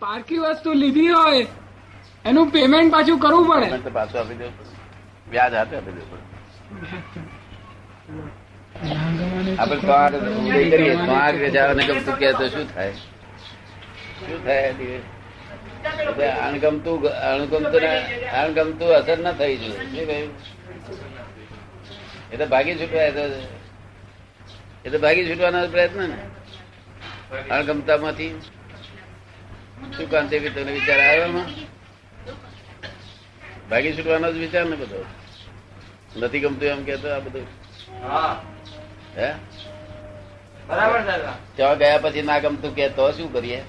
પારકી વસ્તુ લીધી હોય, એનું પેમેન્ટ પાછું કરવું પડે. પાછું આપી દેવું વ્યાજ હાથે આપી દેવું પડે. અણગમતું અણગમતું અણગમતું અસર ના થઈ જોઈએ. એ તો ભાગી છૂટવા એ તો ભાગી છૂટવાનો પ્રયત્ન ને. અણગમતામાંથી શું કાંતિ તને વિચાર આવ્યો ભાગી છૂટવાનો જ વિચાર ને બધો? નથી ગમતું એમ કેતો આ બધું? હે. બરાબર ત્યાં ગયા પછી ના ગમતું કે તો શું કરીએ.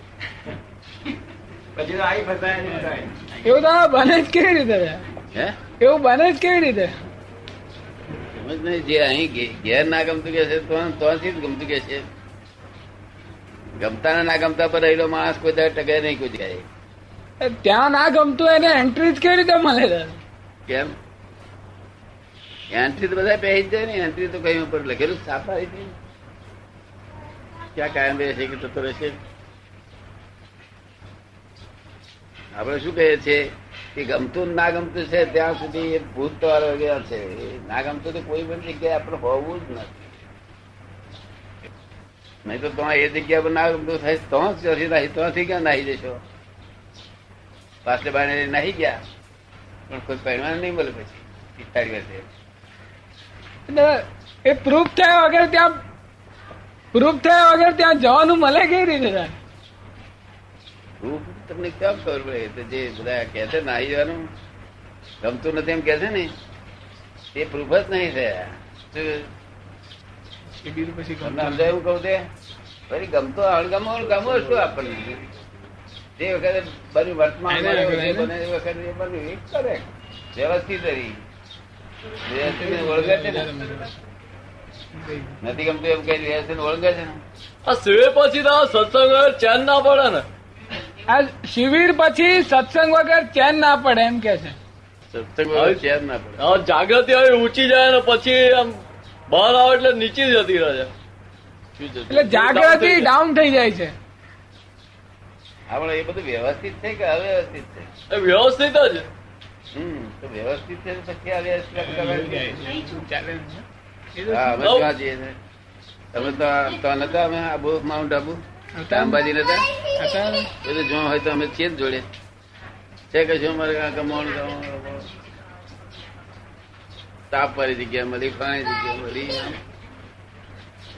એવું તો બને જ કેવી રીતે હે? એવું બને જ કેવી રીતે? સમજ નહીં જે અહીં ઘેર ના ગમતું કે છે તો જ ગમતું કે છે? ગમતા ને ના ગમતા પર રહેલો માણસ કોઈ દર ટકે નહીં કોઈ જાય ત્યાં ના ગમતું એને એન્ટ્રી જ કેવી રીતે મળે કેમ? એન્ટ્રી તો બધા પહેરી જાય ને એન્ટ્રી તો કઈ ઉપર લખેલું સાફ આવી જાય ક્યાં કાયમ રહેશે કે થતો રહેશે આપણે શું કહીએ છીએ કે ગમતું ના ગમતું છે ત્યાં સુધી ભૂત વગેરે છે. ના ગમતું તો કોઈ પણ જગ્યાએ આપણે હોવું જ નથી. નહીં તો તમારે એ જગ્યા પર ના ગમતું થાય. તો ચોથી નાહી ત્યાંથી ક્યાં નાહી જશો પાછળ બાને નાહી ગયા પણ કોઈ પહેરવાનું નહીં મળે પછી. પિસ્તાળી વર્ષે એ પ્રૂફ થયા વગર ત્યાં પ્રૂફ થયા વગર ત્યાં જવાનું મળે કેવી રીતે? પ્રૂફ તમને કેમ ખબર પડે? તો જે બધા કે છે નાહી જવાનું. ગમતું નથી એમ કે છે ને. એ પ્રૂફ જ નહીં થયા. શું? તમને સમજાય એવું કહું તે ફરી ગમતો અણગમો ગમો શું આપણને? જે વખતે બન્યું વર્તમાન. બને એ વખતે એ બન્યું એ કરે. વ્યવસ્થિત રહી. વ્યવસ્થિત ઓળખે છે ને? નથી ગમતું એમ કઈ વ્યવસ્થિત ઓળખે છે ને? આ સિવે પછી તો સત્સંગ ચેન ના પડે ને. આ શિબિર પછી સત્સંગ વગર ચેન ના પડે એમ કે છે. સત્સંગ વગર ચેન ના પડે. જાગૃતિ હવે ઊંચી જાય ને પછી આમ બહાર આવે એટલે નીચે જતી રહે છે. એટલે જાગૃતિ ડાઉન થઈ જાય છે. આપણે એ બધું વ્યવસ્થિત છે કે અવ્યવસ્થિત છે? વ્યવસ્થિત જ. હમ તો વ્યવસ્થિત છે તો પછી અવ્યવસ્થિત. તમે તો તો નતા અમે? આબુ માઉન્ટ આબુ? અંબાજી નતા? બધું જો હોય તો અમે છીએ જ જોડે. છે કે શું મારે કમાવાનું? તાપ વાળી જગ્યા મળી ફાણી જગ્યા મળી.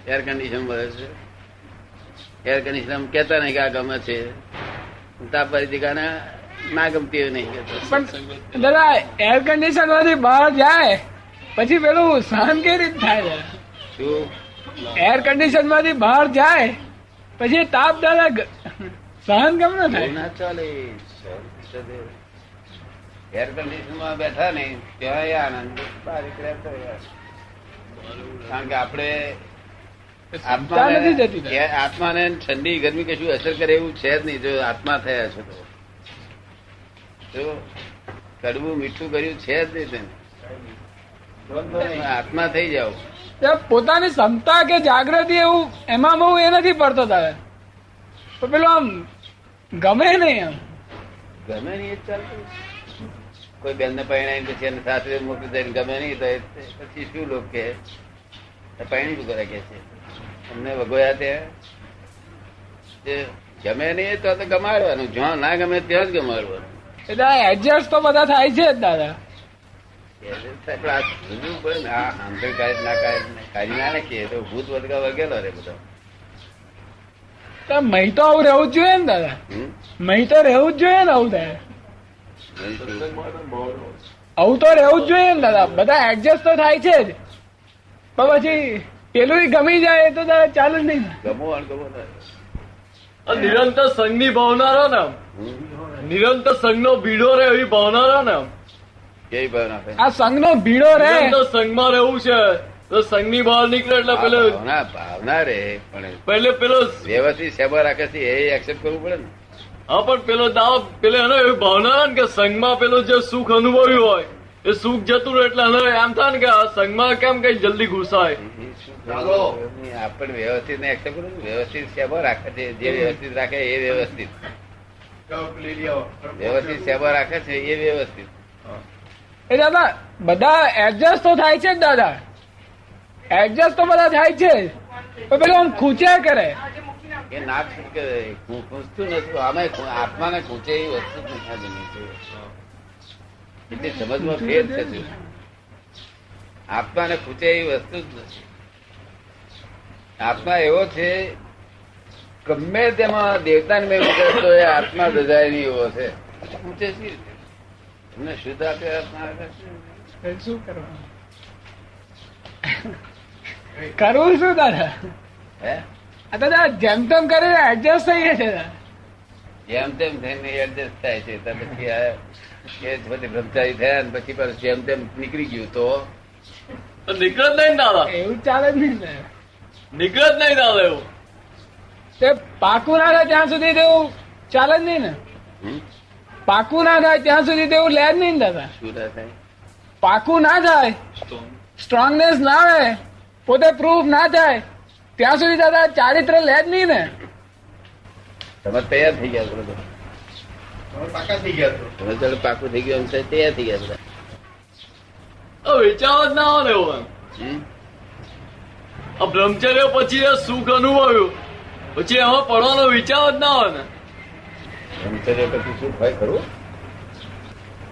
એર કન્ડિશન મળે છે. એર કન્ડિશન કેતા નહીં કે આ ગમે છે. તાપ વાળી જગ્યાને ના ગમતી હોય નહીં પણ દાદા એર કન્ડિશનમાંથી બહાર જાય પછી પેલું સહન કેવી રીતે થાય શું? એર કન્ડિશનમાંથી બહાર જાય પછી તાપ દાદા સહન કેમ ના થાય? ના ચાલે. એર કન્ડિશનમાં બેઠા ને ત્યાં એ આનંદ બહાર નીકળ્યા કારણ કે આપણે આત્માને ઠંડી ગરમી કશું અસર કરે એવું છે જ નહીં. જો આત્મા થયા છે તો. કડવું મીઠું કર્યું છે જ નહીં તેને આત્મા થઈ જાવ પોતાની ક્ષમતા કે જાગૃતિ એવું એમાં બહુ એ નથી પડતો તારે. તો પેલું આમ ગમે નહીં આમ ગમે નહીં ચાલતું. કોઈ બેન ને પરણાવી પછી એને સાસરે મોકલી દઈને ગમે નહીં તો પછી શું લોક કે પરણી શું કરે કે છે? અમને વગોયા તે જે ગમે નહીં તો તો ગમાડવાનું. જ્યાં ના ગમે ત્યાં જ ગમાડવાનું. એટલે એડજસ્ટ તો બધા થાય છે જ દાદા. મહી તો આવું રહેવું જ જોઈએ ને દાદા. મહી તો રહેવું જ જોઈએ ને આવું શું? આવું તો રહેવું જ જોઈએ ને દાદા. બધા એડજસ્ટ તો થાય છે જ. પણ પછી પેલું ગમી જાય એ તો દાદા ચાલુ જ નહીં. ગમો અણગમો ના. નિરંતર સંઘની ભાવના રહો ને? નિરંતર સંઘનો ભીડો રહે એવી ભાવના રહો ને આ કેવી ભાવના આ સંઘનો ભીડો રહે. તો સંઘમાં રહેવું છે. તો સંઘની બહાર નીકળે એટલે પેલો ભાવના ભાવના રે પણ પેલે પેલો વ્યવસ્થિત સેવા રાખે છે એ એક્સેપ્ટ કરવું પડે ને. હા પણ પેલો દાવ પેલે એને એવી ભાવના ને કે સંઘમાં પેલું જે સુખ અનુભવ્યું હોય એ સુખ જતું રહે એટલે એને એમ થાય ને કે આ સંઘમાં કેમ કઈ જલ્દી ઘુસાય? આપણને વ્યવસ્થિત ને એક્સેપ્ટ કરું વ્યવસ્થિત સેવા રાખે છે જે વ્યવસ્થિત રાખે એ વ્યવસ્થિત. વ્યવસ્થિત સેવા રાખે છે એ વ્યવસ્થિત. એ દાદા બધા એડજસ્ટ તો થાય છે દાદા. એડજસ્ટ તો બધા થાય છે. જ. પેલું આમ ખૂચ્યા કરે. એ ના કે હું ખૂંચતું નથી ખૂ- આત્માને ખૂંચે એવી વસ્તુ જ નથી આ એટલે સમજમાં ફેર છે આત્માને ખૂંચે એ વસ્તુ જ નથી. આત્મા એવો છે ગમે તેમાં દેવતાને મેં વિચારતો એ આત્મા દજાય નહીં એવો છે. ખૂંચે શી રીતે? તમને શુદ્ધ આપે આત્મા શું કરવાનું? કરવું શું દાદા? હે? દાદા જેમ તેમ કરીને એડજસ્ટ થઈએ છે જેમ તેમ થઈને એડજસ્ટ થાય છે. તો પછી આ એ બધી બ્રહ્મચારી થયા ને પછી પાછું જેમ તેમ નીકળી ગયું તો? તો જ નહીં દાદા. એવું ચાલે જ નહીં ને. નીકળે જ નહીં દાદા એવું. તે પાકું ના થાય ત્યાં સુધી તેવું ચાલે જ નહીં ને. પાકું ના થાય ત્યાં સુધી તેવું લે જ નહીં ને દાદા. શું થાય? પાકું ના થાય સ્ટ્રોંગનેસ ના આવે પોતે પ્રૂફ ના થાય ત્યાં સુધી દાદા ચારિત્ર લે જ નહીં ને. તમે તૈયાર થઈ ગયા બરોબર હવે પાકા થઈ ગયા તો તમે ચાલો પાકું થઈ ગયું એમ તૈયાર થઈ ગયા બધા. આ વિચાર જ ના આવે ને એવો એમ. હમ? આ બ્રહ્મચર્ય પછી સુખ અનુભવ્યું. પછી એમાં પડવાનો વિચાર જ ના આવે ને. બ્રહ્મચર્ય પછી શું હોય ખરું?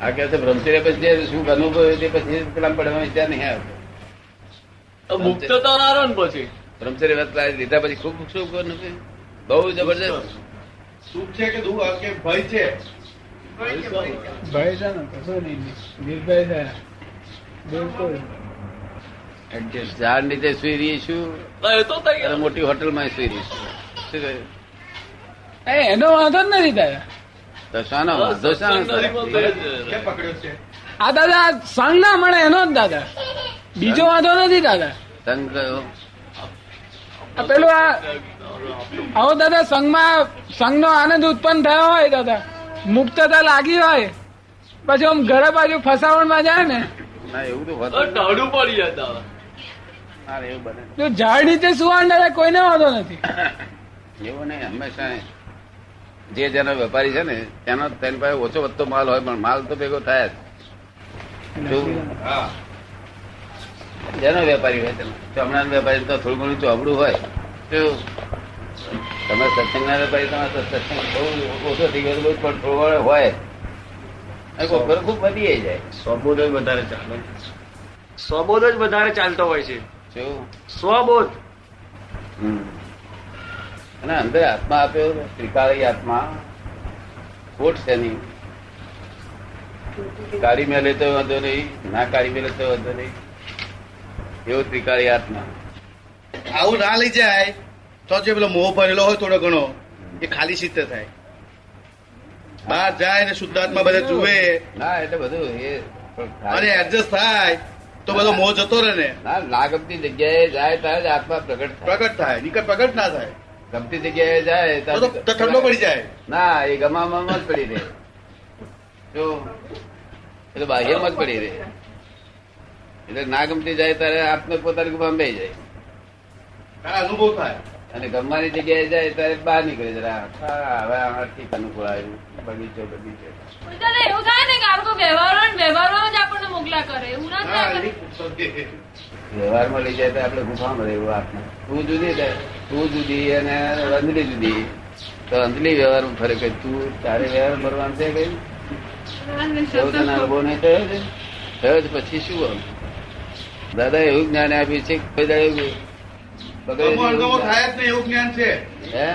આ કે બ્રહ્મચર્ય પછી જે સુખ અનુભવ્યું તે પછી પેલા પડવાનો વિચાર નહીં આવતો મુક્ત તો ને પછી. બ્રહ્મચર્ય વ્રત લીધા પછી ખૂબ સુખ નથી બહુ જબરજસ્ત. સુખ છે કે દુઃખ? કે ભય છે? ભય છે ને કશો નહીં. નિર્ભય છે. બિલકુલ. ઝાડ નીચે સુઈ રહીશું મોટી હોટલમાં સુઈ રહીશું એ એનો વાંધો જ નથી દાદા તો શાનો વાંધો આ દાદા સંગ ના મળે એનો જ દાદા. બીજો વાંધો નથી દાદા. સંગ કયો? પેલું આ આવો દાદા સંઘમાં સંઘનો આનંદ ઉત્પન્ન થયો હોય દાદા. મુક્તતા લાગી હોય. પછી આમ ઘરે બાજુ ફસાવણમાં જાય ને. ના એવું તો તો પડી જાય દાદા. ના એવું બને તો ઝાડ નીચે દાદા કોઈને વાંધો નથી. એવું નહીં હંમેશા જે જેનો વેપારી છે ને તેનો તેની પાસે ઓછો વધતો માલ હોય પણ માલ તો ભેગો થાય જ. હા. જેનો વેપારી હોય ચોમણા વેપારી તો થોડું ઘણું ચોબડું હોય તો તમે સત્સંગના વેપારી તમારે સત્સંગ બહુ ઓછો થઈ ગયો પણ થોડો હોય. ફરક ખૂબ વધી જાય. સ્વબોધ જ વધારે ચાલે. સ્વબોધ જ વધારે ચાલતો હોય છે. સ્વબોધ. અને અંદર આત્મા આપ્યો ત્રિકાળી આત્મા ખોટ છે નહીં કાળી મેલે તો વાંધો નહીં ના કાળી મેલે તો વાંધો નહીં. એવો ત્રિકાળી આત્મા આવું ના લઈ જાય તો જે પેલો મોહ ભરેલો હોય થોડો ઘણો એ ખાલી સિદ્ધ થાય. બહાર જાય ને શુદ્ધાત્મા બધા જુએ. ના એટલે બધું એ અને એડજસ્ટ થાય તો બધો મોહ જતો રહે ને. ના ગમતી જગ્યાએ જાય ત્યારે જ આત્મા પ્રગટ પ્રગટ થાય નીકળ પ્રગટ ના થાય. ગમતી જગ્યાએ જાય તો ઠંડો પડી જાય. ના એ ગમામાં જ પડી રહે. જો એ તો બાહ્યમાં જ પડી રહે. એટલે ના ગમતી જાય ત્યારે આપને પોતાની ગુમામ બેસી જાય. અનુભવ થાય. અને ગમવાની જગ્યાએ જાય ત્યારે બહાર નીકળે જરા હવે આમાંથી અનુકૂળ આવ્યું બગીચો બગીચો. એવું થાય ને કે આ લોકો વ્યવહારો વ્યવહારો જ આપણને મોકલા કરે. એવું ના હા, થાય એ પૂછો કે વ્યવહારમાં લઈ જાય તો આપણે ગુફામાં રહેવું આપણે તું જુદી તું જુદી અને અંજલી જુદી. તો અંજલી વ્યવહારમાં ફરે. તું તારે વ્યવહાર ભરવાનું છે કઈ? થયો છે. થયો પછી શું આમ? દાદા એવું જ્ઞાન આપ્યું છે કોઈ દાડે એવું બગડે ગમો નહીં? અણગમો એવું થાય જ નહીં એવું જ્ઞાન છે. હે?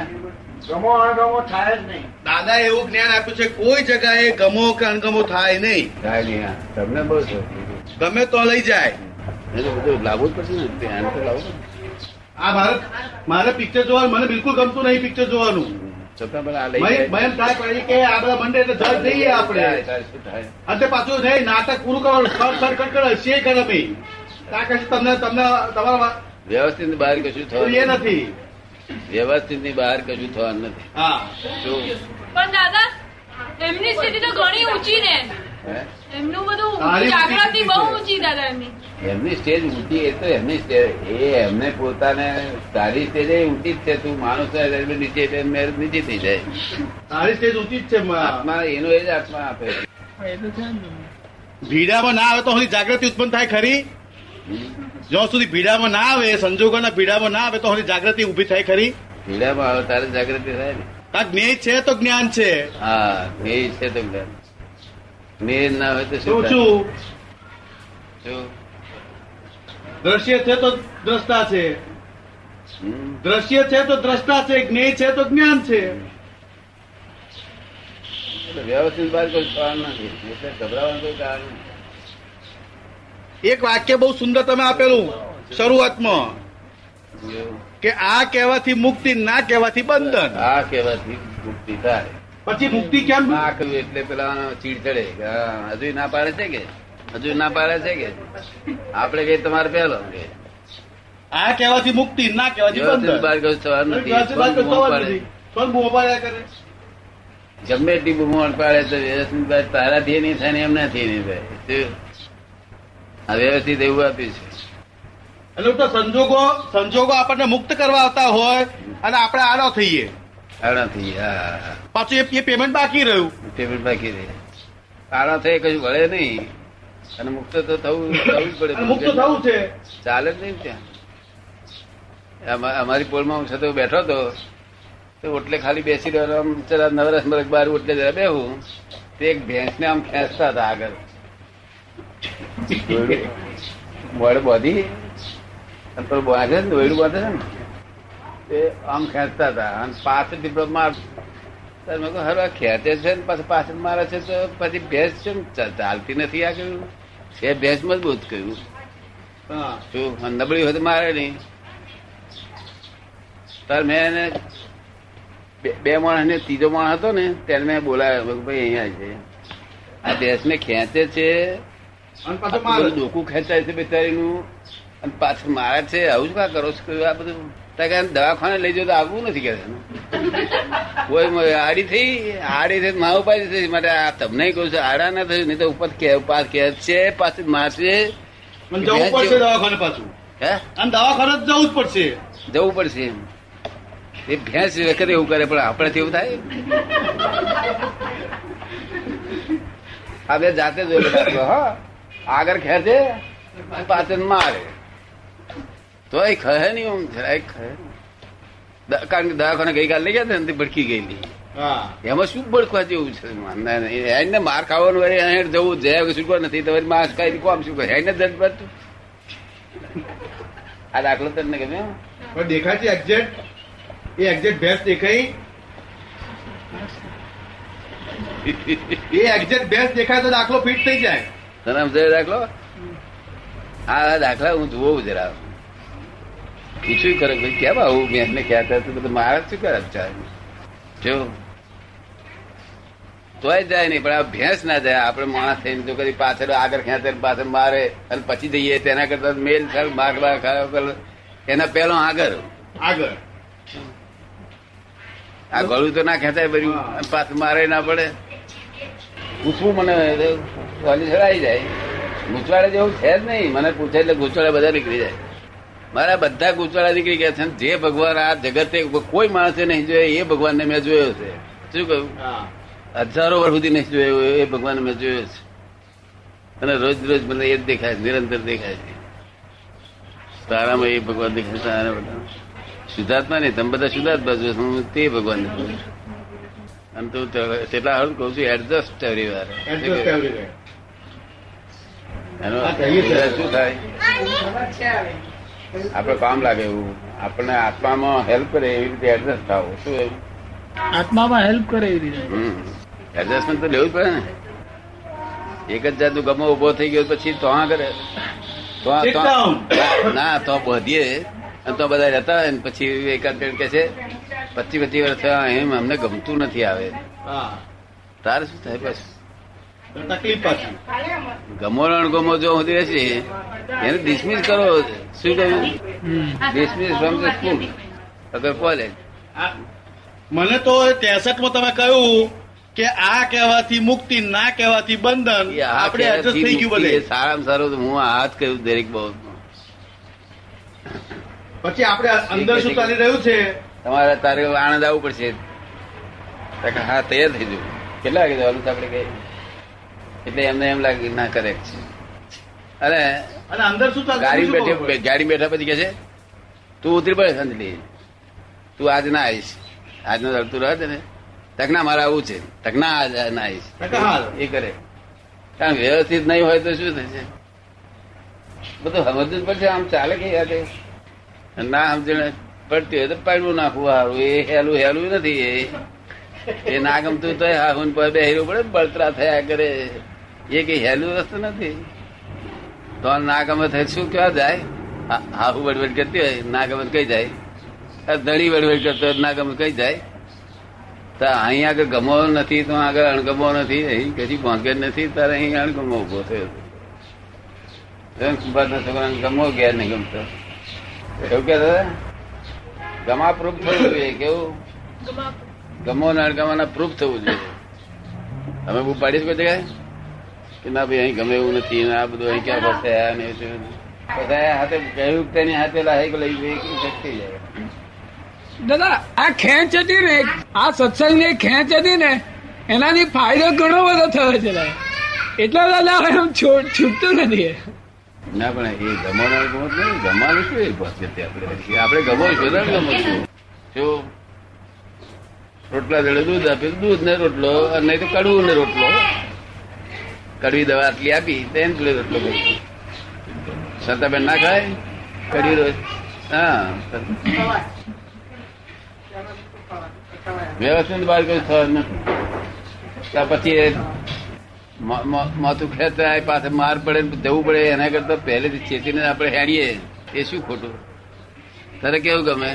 ગમો અણગમો થાય જ નહીં. દાદા એવું જ્ઞાન આપ્યું છે કોઈ જગાએ ગમો કે અણગમો થાય નહીં. થાય નહીં તમને બહુ ગમે તો લઈ જાય. બધું લાવવું જ પડશે ને. ધ્યાન તો લાવવું આ મારે મારે પિક્ચર જોવાનું મને બિલકુલ ગમતું નહીં પિક્ચર જોવાનું. છતાં પણ આ લઈ જાય. થાય પડી કે આ બધા મંડે એટલે જજ જઈએ આપણે. અને પાછું નહીં નાટક પૂરું કરવાનું સર સર કટ કરે છે કરે ભાઈ તમને તમને તમારા વ્યવસ્થિતની બહાર કશું એ થવાનું નથી. વ્યવસ્થિતની બહાર કશું થવાનું નથી. પણ દાદા એમની સ્થિતિ તો ઘણી ઊંચી ને. એમનું બધું જાગૃતિ બહુ ઊંચી દાદા એમની. એમની સ્ટેજ ઊંચી એ તો એમની સ્ટેજ એ એમને પોતાને તારી સ્ટેજ એ ઊંચી જ છે. તું માણસ નીચે એટલે મેર નીચે થઈ જાય. તારી સ્ટેજ ઊંચી જ છે આત્મા એનો એ જ આત્મા આપે ભીડામાં ના આવે તો હજી જાગૃતિ ઉત્પન્ન થાય ખરી. જ્યાં સુધી ભીડામાં ના આવે સંજોગોના ભીડામાં ના આવે તો હવે જાગૃતિ ઊભી થાય ખરી? ભીડામાં આવે તારે જાગૃતિ થાય ને. આ જ્ઞેય છે તો જ્ઞાન છે. હા જ્ઞેય છે તો જ્ઞાન. જ્ઞેય ના હોય તો શું શું છું? દ્રશ્ય છે તો દ્રષ્ટા છે. દ્રશ્ય છે તો દ્રષ્ટા છે જ્ઞેય છે તો જ્ઞાન છે. વ્યવસ્થિત બાર કોઈ કારણ નથી. એટલે ગભરાવાનું કોઈ કારણ નથી. એક વાક્ય બહુ સુંદર તમે આપેલું શરૂઆતમાં. કે આ કહેવાથી મુક્તિ ના કહેવાથી બંધન. આ કહેવાથી મુક્તિ થાય. પછી મુક્તિ કેમ? ના કહ્યું એટલે પેલા ચીડ ચડે હજુ ના પાડે છે કે? હજુ ના પાડે છે કે? આપણે કઈ તમારે પહેલો કે? આ કહેવાથી મુક્તિ ના કહેવાથી બંધન. બાર સવાર નથી ગમે એટલી બૂમો પાડે તો તારાથી નહીં થાય એમ નથી નહીં થાય. વ્યવસ્થિત એવું આપ્યું છે. એટલે તો સંજોગો સંજોગો આપણને મુક્ત કરવા આવતા હોય અને આપણે આડો થઈએ. આનાથી થઈએ હા પાછું એ- પેમેન્ટ બાકી રહ્યું. પેમેન્ટ બાકી રહે. આના થઈ કશું વળે નહીં. અને મુક્ત તો થવું થવું જ પડે મુક્ત થવું છે. ચાલે જ નહીં ત્યાં. અમા- અમારી પોલમાં હું છતાં બેઠો હતો તો ઓટલે ખાલી બેસી રહ્યો આમ જરા નવરસ મરક બાર ઓટલે જરા બેહું તે એક ભેંસને આમ ખેંચતા હતા આગળ. મોડે બાંધી. અને પેલું બાંધે ને દોયડું બાંધે છે ને. તે આમ ખેંચતા હતા. અને પાછળ ટીપડો માર ત્યારે મેં કહ્યું હરવા ખેંચે છે ને પાછળ પાછળ મારે છે તો પછી ભેંસ છે ચાલતી નથી આ કહ્યું છે ભેંસ મજબૂત કહ્યું શું? નબળી હોય તો મારે નહીં. તાર મેં એને બે- માણસ ને ત્રીજો માણસ હતો ને ત્યારે મેં બોલાવ્યો. ભાઈ અહીંયા છે. આ ભેંસ ને ખેંચે છે અને પાછું મારે. ડોકું ખેંચાય છે બેચારીનું. અને પાછળ મારે છે આવું જ કા કરો છો? આ બધું. તારે દવાખાને લઈ જાઓ તો આવવું નથી કે કોઈ આડી થઈ આડી થઈ મા ઉપાય થઈ. માટે આ તમને કહું છું આડા ના થયું નહીં તો ઉપર કે પાસ કે છે પાછળ મારશે. જવું પડશે દવાખાને પાછું. હે? અને દવાખાને જવું જ પડશે. જવું પડશે એમ. એ ભેંસ વખતે એવું કરે પણ આપણે એવું થાય? આ બે જાતે જોઈ લો હા. આગળ ખેંચે પાછળ મારે. તોય ખહે નહીં આમ જરાય ખહે કારણ કે દવાખાને ગઈકાલે લઈ ગયા ને તે ભડકી ગયેલી. હા. એમાં શું ભડકવા જેવું છે? એને માર ખાવાનું વરે એને જવું જયા છૂટકો નથી તો વળી માર ખાઈ કોમ શું કરે? એને જ પડતું. આ દાખલો તને ગમ્યો પણ દેખાય છે એક્ઝેક્ટ એ એક્ઝેક્ટ ભેંસ દેખાઈ એ એક્ઝેક્ટ ભેંસ દેખાય તો દાખલો ફિટ થઈ જાય. તને સમજાય દાખલો આ દાખલા હું જોઉં જરા. પૂછ્યું કરે ભાઈ કેમ આવું? મેં એમને કહેતા હતું બધું મારા શું કરે? જો. તોય જાય નહીં પણ આ ભેંસ ના જાય. આપણે માણસ થઈને જો કદી પાછળ આગળ ખેંચે પાછળ મારે અને પછી જઈએ. તેના કરતા મેલ થાય માર બાર ખરાબ એના પેલો આગળ. આગળ. આ ગળું તો ના ખેંચાય બધું. પાછું મારે ના પડે. પૂછવું મને વાલી ચડાઈ જાય. ગૂંચવાડે જેવું છે જ નહીં. મને પૂછે એટલે ગુચવાડા બધા નીકળી જાય. મારા બધા ગુચવાડા નીકળી ગયા છે જે ભગવાન આ જગતે કોઈ માણસે નહીં જોયો એ ભગવાનને મેં જોયો છે. શું કહ્યું હજારો વર્ષ સુધી નહીં જોયો એ ભગવાન મેં જોયો છે. અને રોજ રોજ મને એ જ દેખાય છે, નિરંતર દેખાય છે. તારામાં એ ભગવાન દેખાય છે તારા બધા. શુદ્ધાત્મા નહીં તમે બધા શુદ્ધાત્મા બાજુ હું તે ભગવાન અને તું તેટલા હળ કહું છું એડજસ્ટ એવરીવાર એડજસ્ટ everywhere. એનો શું થાય? આપણે કામ લાગે એવું. આપણને આત્મામાં હેલ્પ કરે એવી રીતે એડજસ્ટ થાવ શું એવું? આત્મામાં હેલ્પ કરે એવી રીતે. એડજસ્ટમેન્ટ તો લેવું જ પડે ને. એક જ જાતનું ગમો ઊભો થઈ ગયો પછી તો હા કરે. ના તો બધીએ. અને તો બધા રહેતા હોય ને પછી એકાદ જણ કે છે પચીસ પચીસ વર્ષ થયા એમ અમને ગમતું નથી આવે. હા. તારે શું થાય પછી તકલીફ પાછી. ગમો જો સુધી રહેશે એને ડિસમિસ કરો. શું કહ્યું ડિસમિસ ફ્રોમ ધ સ્કૂલ અગર કોલેજ. મને તો ત્રેસઠમાં તમે કહ્યું કે આ કહેવાથી મુક્તિ ના કહેવાથી બંધન આપણે એડજસ્ટ થઈ ગયું બધે. સારામાં સારું તો હું આ હાથ કહ્યું દરેક બહુ પછી આપણે અંદર શું ચાલી રહ્યું છે? તમારે તારે આનંદ આવવું પડશે. હા તૈયાર થઈ જવું. કેટલા વાગે જવાનું આપણે કઈ? એટલે એમને એમ લાગે ના કરે છે. અને અંદર શું ગાડી બેઠે ગાડી બેઠા પછી કે છે તું ઉતરી પડે સંજલી તું આજ ના આવીશ. આજનો તું રહે ને તક ના મારે આવું છે. તકના આજ ના આવીશ. એ કરે. કારણ વ્યવસ્થિત નહીં હોય તો શું થશે? બધું સમજવું જ પડશે આમ ચાલે કે યાદ ના સમજણ પડતી હોય તો પડવું નાખવું સારું. એ હેલું હેલું નથી એ. એ ના ગમતું તો હાહુન પર બેહરું પડે બળતરા થયા કરે. એ કઈ હેલું વસ્તુ નથી. તો ના ગમે થાય શું કેવા જાય? હા- હાહુ વડવડ કરતી હોય ના ગમે કઈ જાય? ધણી વડવડ કરતો હોય ના ગમે કઈ જાય? તો અહીં આગળ ગમો નથી તો આગળ અણગમો નથી અહીં કદી પહોંચે નથી તારે અહીં અણગમો ઊભો થયો ગમો ગયા નહીં ગમતો. એવું કે ગમા પ્રૂફ થવું જોઈએ કેવું? ગમો ને અણગમાના પ્રૂફ થવું જોઈએ. તમે બહુ પાડીશ કોઈ જગ્યાએ કે ના ભાઈ અહીં ગમે એવું નથી આ બધું અહીં ક્યાં ફસાયા ને. ફસાયા હાથે કહ્યું તેની હાથે લાયક લઈ ગઈ શક્તિ જાય. દાદા આ ખેંચ હતી ને આ સત્સંગની ખેંચ હતી ને એનાથી ફાયદો ઘણો બધો થયો છે એટલા દાદા છોડ છૂટતું નથી. ના પણ એ ગમવાનો ગમત નહીં ગમવાનું શું એ આપણે? આપણે ગમો શું ગમો છો? રોટલા દૂધ આપ્યું દૂધ ને રોટલો અને તો કડવું ને રોટલો. કડવી દવા આટલી આપી તો એને જોડે રોટલો ખાઈ સંતાબેન ના ખાય? કડવી રોજ હા વ્યવસ્થિત બહાર કઈ થવાનું નથી. ત્યાર પછી એ મ- મ- માથું ખેંચાય પાસે માર પડે ને જવું પડે એના કરતા પહેલેથી ચેતીને આપણે હેડીએ એ શું ખોટું? તારે કેવું ગમે?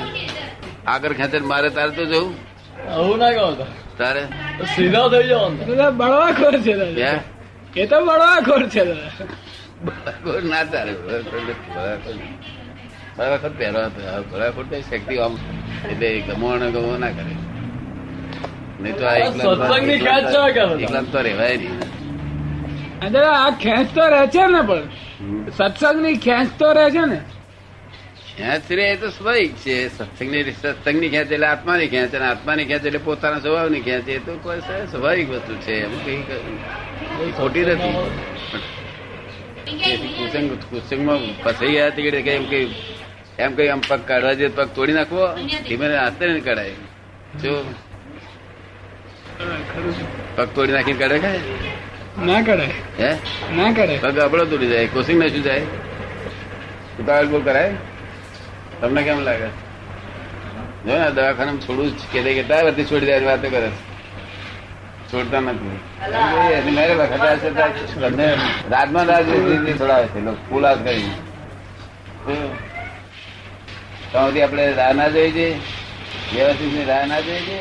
આગળ ખેંચે ને મારે તારે તો જવું? આવું ના કહો તારે? સીધા થઈ જવાનું. દાદા બળવાખોર છે દાદા હે? એ તો બળવાખોર છે બરાબર ના ચાલે બરાબર પહેરો બરાબર તો શક્તિ આમ એટલે ગમવાનો ગમો ના કરે. નહીં તો આ એકલા તો રહેવાય નહીં. અને દાદા આ ખેંચ તો રહે છે ને પણ. સત્સંગની ખેંચ તો રહે છે ને. ખેંચ રે એ તો સ્વૈક છે સત્સંગની સત્સંગની ખેંચે એટલે આત્માની ખેંચે અને આત્માની ખેંચે એટલે પોતાના સ્વભાવની ખેંચે એ તો કોઈ સ્વાભાવિક વસ્તુ છે એમ કઈ ખોટી નથી કુસંગ કુસંગમાં ફસાઈ ગયા તીકડે કે એમ કઈ એમ કઈ આમ પગ કાઢવા જે તો પગ તોડી નાખવો ધીમે હાથે ને કઢાય જો પગ તોડી નાખીને કાઢે કાય ના કાઢે હે ના કરાય પગ આપડો તોડી જાય કોસિંગ ના શું જાય ઉતાવળ બહુ કરાય તમને કેમ લાગે? જો ને દવાખાને છોડું કે કેટલા બધી છોડી દે વાતો કરે છોડતા નથી. મેરે વખત છે તમને રાજમાં રાજ છોડાવે છે લોકો પુલાસ કરી તો આપણે રાહ ના જોઈ છે વ્યવસ્થિત રાહ ના જોઈ છે